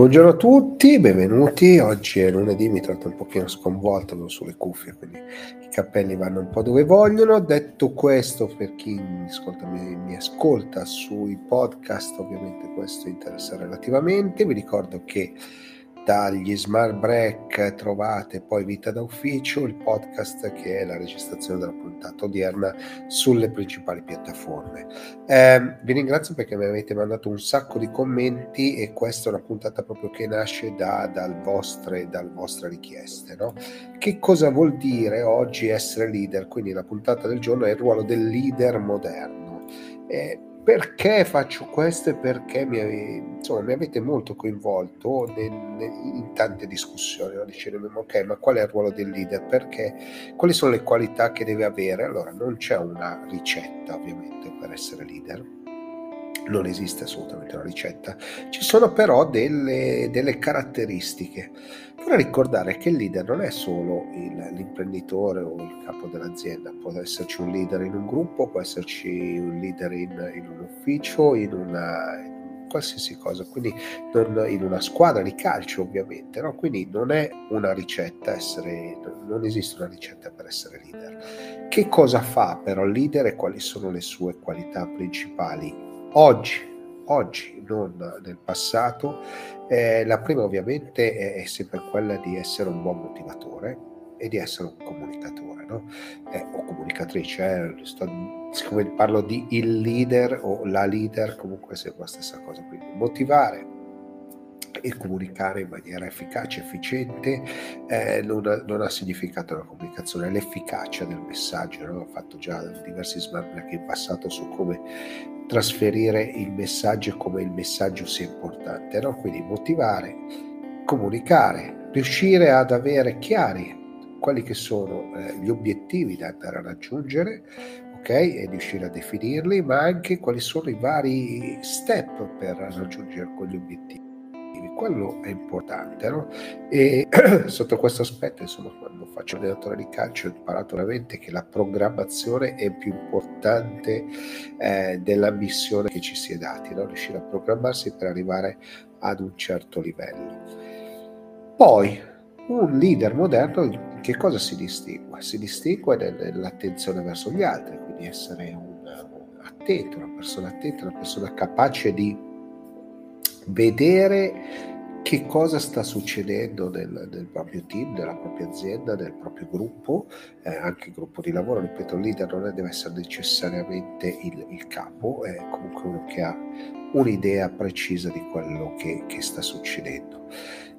Buongiorno a tutti, benvenuti. Oggi è lunedì, mi tratto un pochino sconvolto, non sulle cuffie, quindi i capelli vanno un po' dove vogliono. Detto questo, per chi mi ascolta, mi, mi ascolta sui podcast, ovviamente questo interessa relativamente. Vi ricordo che dagli smart break trovate poi Vita da Ufficio, il podcast che è la registrazione della puntata odierna sulle principali piattaforme. Eh, vi ringrazio perché mi avete mandato un sacco di commenti e questa è una puntata proprio che nasce da, dal vostre, dalle vostre richieste. No? Che cosa vuol dire oggi essere leader? Quindi la puntata del giorno è il ruolo del leader moderno. Eh, perché faccio questo e perché mi, insomma, mi avete molto coinvolto nel, nel, in tante discussioni, no? dicendo ok ma qual è il ruolo del leader, perché quali sono le qualità che deve avere, allora non c'è una ricetta ovviamente per essere leader, non esiste assolutamente una ricetta, ci sono però delle, delle caratteristiche. Vorrei ricordare che il leader non è solo il, l'imprenditore o il capo dell'azienda, può esserci un leader in un gruppo, può esserci un leader in, in un ufficio, in una, in qualsiasi cosa, quindi non, in una squadra di calcio ovviamente, no? quindi non è una ricetta essere, non esiste una ricetta per essere leader. Che cosa fa però il leader e quali sono le sue qualità principali oggi, oggi, non nel passato. Eh, la prima ovviamente è, è, sempre quella di essere un buon motivatore e di essere un comunicatore, no? eh, o comunicatrice, eh, sto, siccome parlo di il leader o la leader, comunque è sempre la stessa cosa, quindi motivare, e comunicare in maniera efficace, efficiente, eh, non, ha, non, ha, significato la comunicazione, l'efficacia del messaggio. No? Ho fatto già diversi smart in passato su come trasferire il messaggio e come il messaggio sia importante. No? Quindi motivare, comunicare, riuscire ad avere chiari quali che sono eh, gli obiettivi da andare a raggiungere, ok? E riuscire a definirli, ma anche quali sono i vari step per raggiungere quegli obiettivi quello è importante. No? E sotto questo aspetto, insomma, quando faccio allenatore di calcio ho imparato veramente che la programmazione è più importante eh, della missione che ci si è dati, no? riuscire a programmarsi per arrivare ad un certo livello. Poi, un leader moderno che cosa si distingue? Si distingue nell'attenzione verso gli altri, quindi essere un, un attento, una persona attenta, una persona capace di vedere che cosa sta succedendo nel, nel, proprio team, nella propria azienda, nel proprio gruppo, eh, anche il gruppo di lavoro, ripeto, il leader non deve essere necessariamente il, il capo, è comunque uno che ha un'idea precisa di quello che, che sta succedendo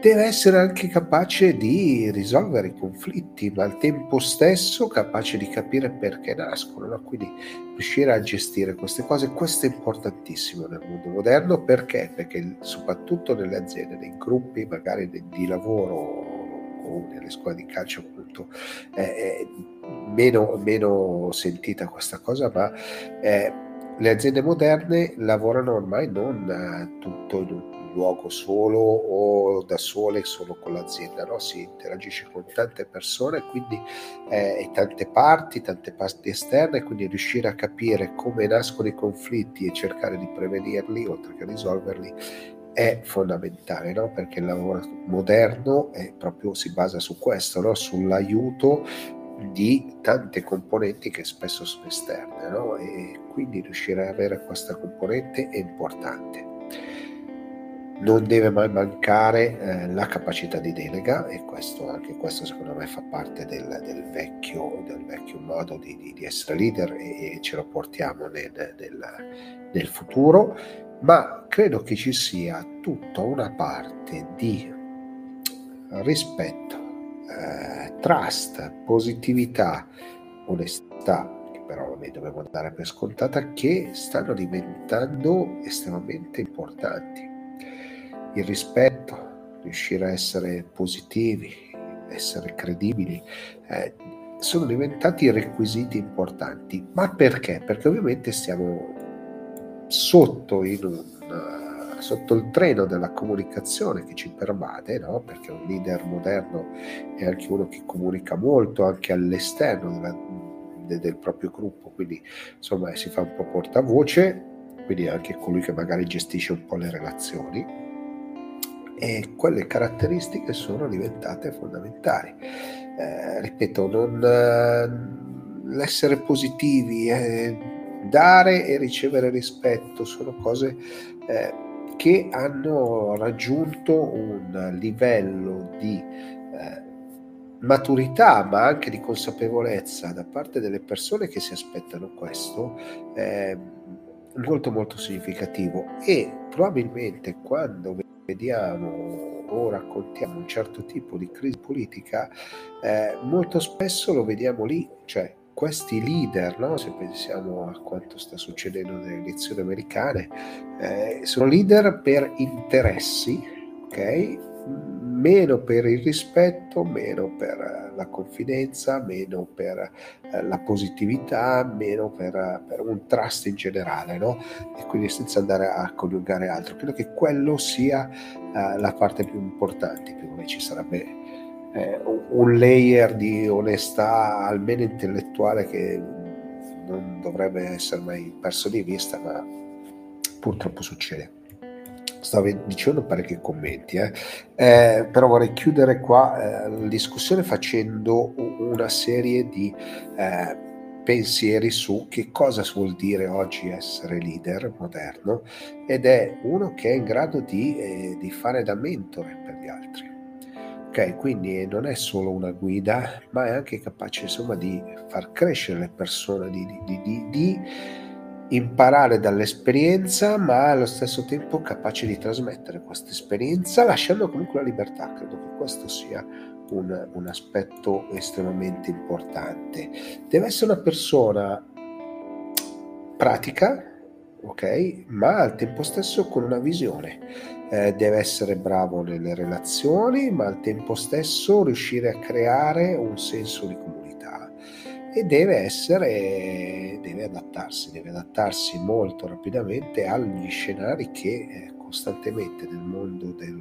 deve essere anche capace di risolvere i conflitti, ma al tempo stesso capace di capire perché nascono, no? quindi riuscire a gestire queste cose, questo è importantissimo nel mondo moderno, perché? Perché soprattutto nelle aziende, nei gruppi magari di lavoro o nelle scuole di calcio appunto è meno, meno sentita questa cosa, ma eh, le aziende moderne lavorano ormai non tutto in un luogo solo o da sole solo con l'azienda, no? si interagisce con tante persone quindi, eh, e tante parti, tante parti esterne, quindi riuscire a capire come nascono i conflitti e cercare di prevenirli oltre che risolverli è fondamentale, no? perché il lavoro moderno proprio, si basa su questo, no? sull'aiuto di tante componenti che spesso sono esterne no? e quindi riuscire ad avere questa componente è importante non deve mai mancare eh, la capacità di delega e questo, anche questo secondo me fa parte del, del, vecchio, del vecchio, modo di, di, di, essere leader e, e ce lo portiamo nel, nel, nel, futuro, ma credo che ci sia tutta una parte di rispetto, eh, trust, positività, onestà, che però noi dobbiamo dare per scontata, che stanno diventando estremamente importanti il rispetto, riuscire a essere positivi, essere credibili, eh, sono diventati requisiti importanti. Ma perché? Perché ovviamente stiamo sotto, un, uh, sotto il treno della comunicazione che ci pervade, no? perché un leader moderno è anche uno che comunica molto anche all'esterno della, de, del proprio gruppo, quindi insomma si fa un po' portavoce, quindi anche colui che magari gestisce un po' le relazioni e quelle caratteristiche sono diventate fondamentali. Eh, ripeto, non, eh, l'essere positivi, eh, dare e ricevere rispetto sono cose eh, che hanno raggiunto un livello di eh, maturità ma anche di consapevolezza da parte delle persone che si aspettano questo eh, molto molto significativo. E probabilmente quando vediamo o raccontiamo un certo tipo di crisi politica, eh, molto spesso lo vediamo lì, cioè questi leader, no? se pensiamo a quanto sta succedendo nelle elezioni americane, eh, sono leader per interessi, ok? meno per il rispetto, meno per la confidenza, meno per eh, la positività, meno per, per, un trust in generale, no? E quindi senza andare a coniugare altro. Credo che quello sia uh, la parte più importante, più come ci sarebbe eh, un layer di onestà almeno intellettuale che non dovrebbe essere mai perso di vista, ma purtroppo succede stavo dicendo parecchi commenti, eh. Eh, però vorrei chiudere qua eh, la discussione facendo una serie di eh, pensieri su che cosa vuol dire oggi essere leader moderno ed è uno che è in grado di, eh, di fare da mentore per gli altri. Ok, quindi non è solo una guida, ma è anche capace insomma di far crescere le persone, di, di, di, di imparare dall'esperienza, ma allo stesso tempo capace di trasmettere questa esperienza, lasciando comunque la libertà. Credo che questo sia un, un aspetto estremamente importante. Deve essere una persona pratica, ok, ma al tempo stesso con una visione. Eh, deve essere bravo nelle relazioni, ma al tempo stesso riuscire a creare un senso di comunità e deve essere, deve adattarsi, deve adattarsi molto rapidamente agli scenari che eh, costantemente nel mondo del,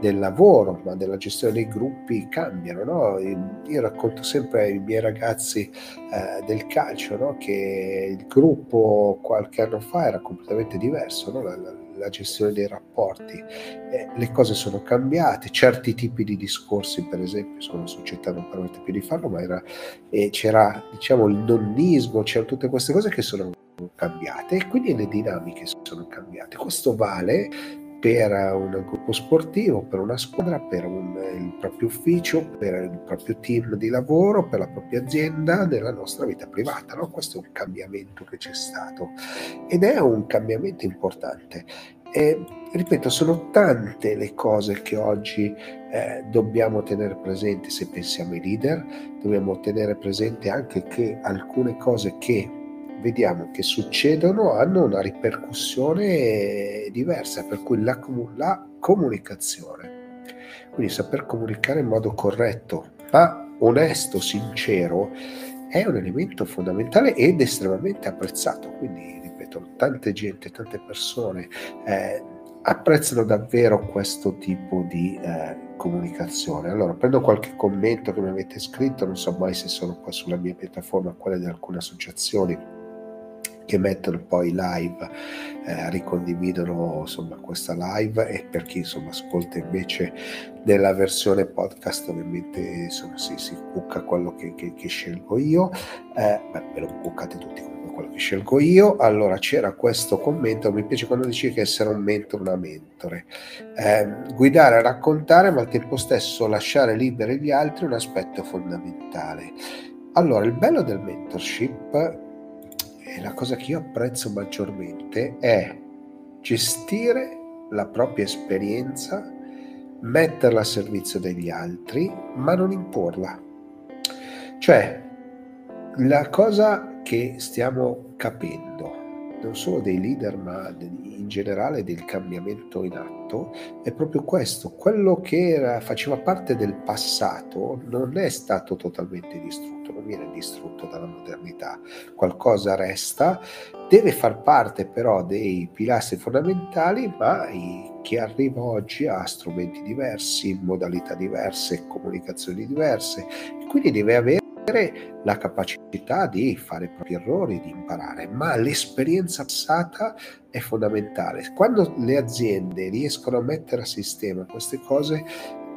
del, lavoro, ma della gestione dei gruppi cambiano. No? Io racconto sempre ai miei ragazzi eh, del calcio no? che il gruppo qualche anno fa era completamente diverso. No? La, la, la gestione dei rapporti. Eh, le cose sono cambiate, certi tipi di discorsi, per esempio, sono società non permette più di farlo, ma era, eh, c'era diciamo il nonnismo, c'erano tutte queste cose che sono cambiate e quindi le dinamiche sono cambiate. Questo vale per un gruppo sportivo, per una squadra, per un, il proprio ufficio, per il proprio team di lavoro, per la propria azienda, nella nostra vita privata. No? Questo è un cambiamento che c'è stato ed è un cambiamento importante. E, ripeto, sono tante le cose che oggi eh, dobbiamo tenere presenti se pensiamo ai leader, dobbiamo tenere presente anche che alcune cose che vediamo che succedono hanno una ripercussione diversa, per cui la, la comunicazione, quindi saper comunicare in modo corretto, ma onesto, sincero, è un elemento fondamentale ed estremamente apprezzato. Quindi, ripeto, tante gente, tante persone eh, apprezzano davvero questo tipo di eh, comunicazione. Allora, prendo qualche commento che mi avete scritto, non so mai se sono qua sulla mia piattaforma, quelle di alcune associazioni che mettono poi live, eh, ricondividono insomma questa live e per chi insomma ascolta invece nella versione podcast ovviamente insomma si, si cucca quello che, che, che scelgo io, eh, beh, ve lo cuccate tutti comunque quello che scelgo io, allora c'era questo commento, mi piace quando dici che essere un mentore, una mentore, eh, guidare raccontare ma al tempo stesso lasciare liberi gli altri è un aspetto fondamentale. Allora, il bello del mentorship la cosa che io apprezzo maggiormente è gestire la propria esperienza, metterla a servizio degli altri, ma non imporla. Cioè, la cosa che stiamo capendo, non solo dei leader, ma in generale del cambiamento in atto, è proprio questo. Quello che era, faceva parte del passato non è stato totalmente distrutto non viene distrutto dalla modernità, qualcosa resta, deve far parte però dei pilastri fondamentali, ma chi arriva oggi ha strumenti diversi, modalità diverse, comunicazioni diverse, quindi deve avere la capacità di fare i propri errori, di imparare, ma l'esperienza passata è fondamentale. Quando le aziende riescono a mettere a sistema queste cose,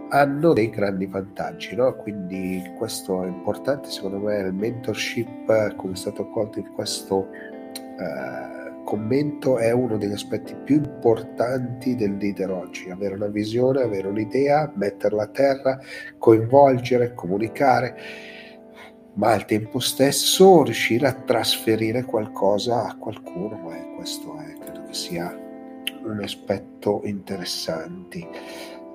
hanno dei grandi vantaggi, no? quindi questo è importante, secondo me il mentorship, come è stato accolto in questo eh, commento, è uno degli aspetti più importanti del leader oggi, avere una visione, avere un'idea, metterla a terra, coinvolgere, comunicare, ma al tempo stesso riuscire a trasferire qualcosa a qualcuno, e questo è, credo che sia un aspetto interessante.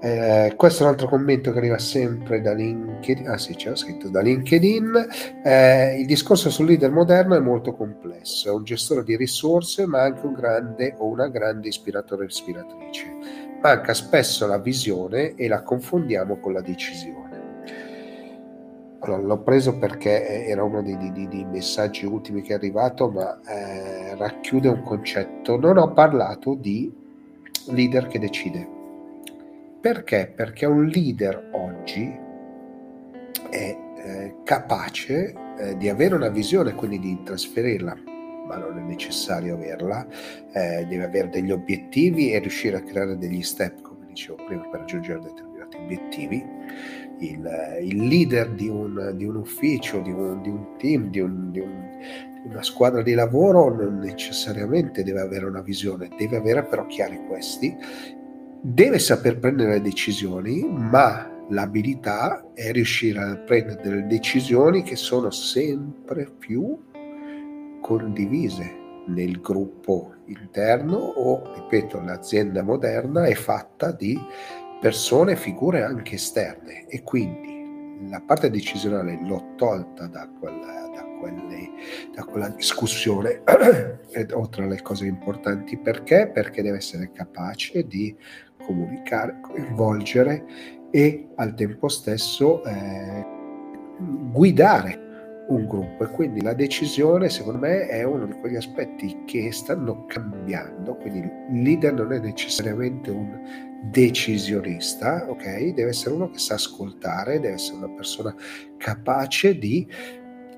Eh, questo è un altro commento che arriva sempre da LinkedIn. Ah sì, da LinkedIn. Eh, il discorso sul leader moderno è molto complesso, è un gestore di risorse, ma anche un grande o una grande ispiratore e ispiratrice. Manca spesso la visione e la confondiamo con la decisione. Allora, l'ho preso perché era uno dei, dei, dei, messaggi ultimi che è arrivato, ma eh, racchiude un concetto. Non ho parlato di leader che decide perché? Perché un leader oggi è eh, capace eh, di avere una visione, quindi di trasferirla, ma non è necessario averla, eh, deve avere degli obiettivi e riuscire a creare degli step, come dicevo prima, per raggiungere determinati obiettivi. Il, il leader di un, di un, ufficio, di un, di un team, di, un, di una squadra di lavoro non necessariamente deve avere una visione, deve avere però chiari questi. Deve saper prendere le decisioni, ma l'abilità è riuscire a prendere decisioni che sono sempre più condivise nel gruppo interno o, ripeto, l'azienda moderna è fatta di persone figure anche esterne e quindi la parte decisionale l'ho tolta da quella, da quelle, da quella discussione oltre alle cose importanti perché? Perché deve essere capace di comunicare, coinvolgere e al tempo stesso eh, guidare un gruppo e quindi la decisione secondo me è uno di quegli aspetti che stanno cambiando quindi il leader non è necessariamente un decisionista ok deve essere uno che sa ascoltare deve essere una persona capace di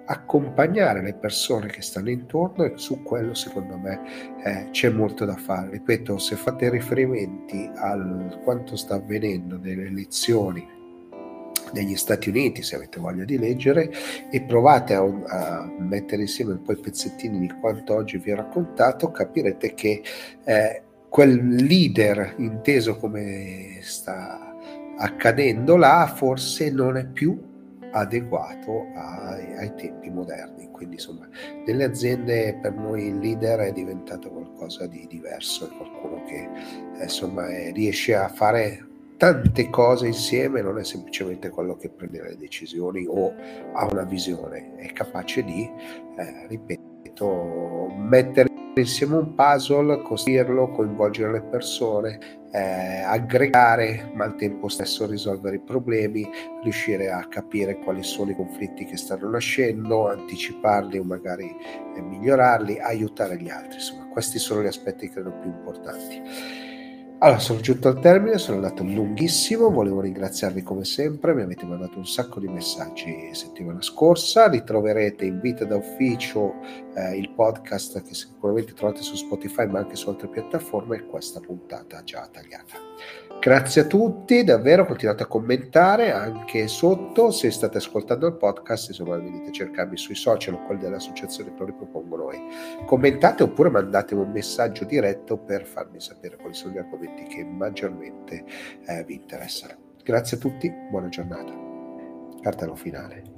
accompagnare le persone che stanno intorno e su quello secondo me eh, c'è molto da fare. Ripeto, se fate riferimenti a quanto sta avvenendo nelle elezioni negli Stati Uniti, se avete voglia di leggere, e provate a, a mettere insieme un po' i pezzettini di quanto oggi vi ho raccontato, capirete che eh, quel leader inteso come sta accadendo là forse non è più adeguato ai, ai, tempi moderni. Quindi insomma, nelle aziende per noi il leader è diventato qualcosa di diverso, è qualcuno che eh, insomma è, riesce a fare tante cose insieme, non è semplicemente quello che prende le decisioni o ha una visione, è capace di, eh, ripeto, mettere insieme un puzzle, costruirlo, coinvolgere le persone, eh, aggregare ma al tempo stesso risolvere i problemi, riuscire a capire quali sono i conflitti che stanno nascendo, anticiparli o magari eh, migliorarli, aiutare gli altri. Insomma, questi sono gli aspetti credo più importanti. Allora, sono giunto al termine, sono andato lunghissimo, volevo ringraziarvi come sempre, mi avete mandato un sacco di messaggi settimana scorsa, ritroverete in vita da ufficio eh, il podcast che sicuramente trovate su Spotify ma anche su altre piattaforme e questa puntata già tagliata. Grazie a tutti, davvero continuate a commentare anche sotto se state ascoltando il podcast, insomma venite a cercarmi sui social o quelli dell'associazione che lo ripropongo noi. Commentate oppure mandatemi un messaggio diretto per farmi sapere quali sono gli argomenti che maggiormente eh, vi interessano. Grazie a tutti, buona giornata. Cartello finale.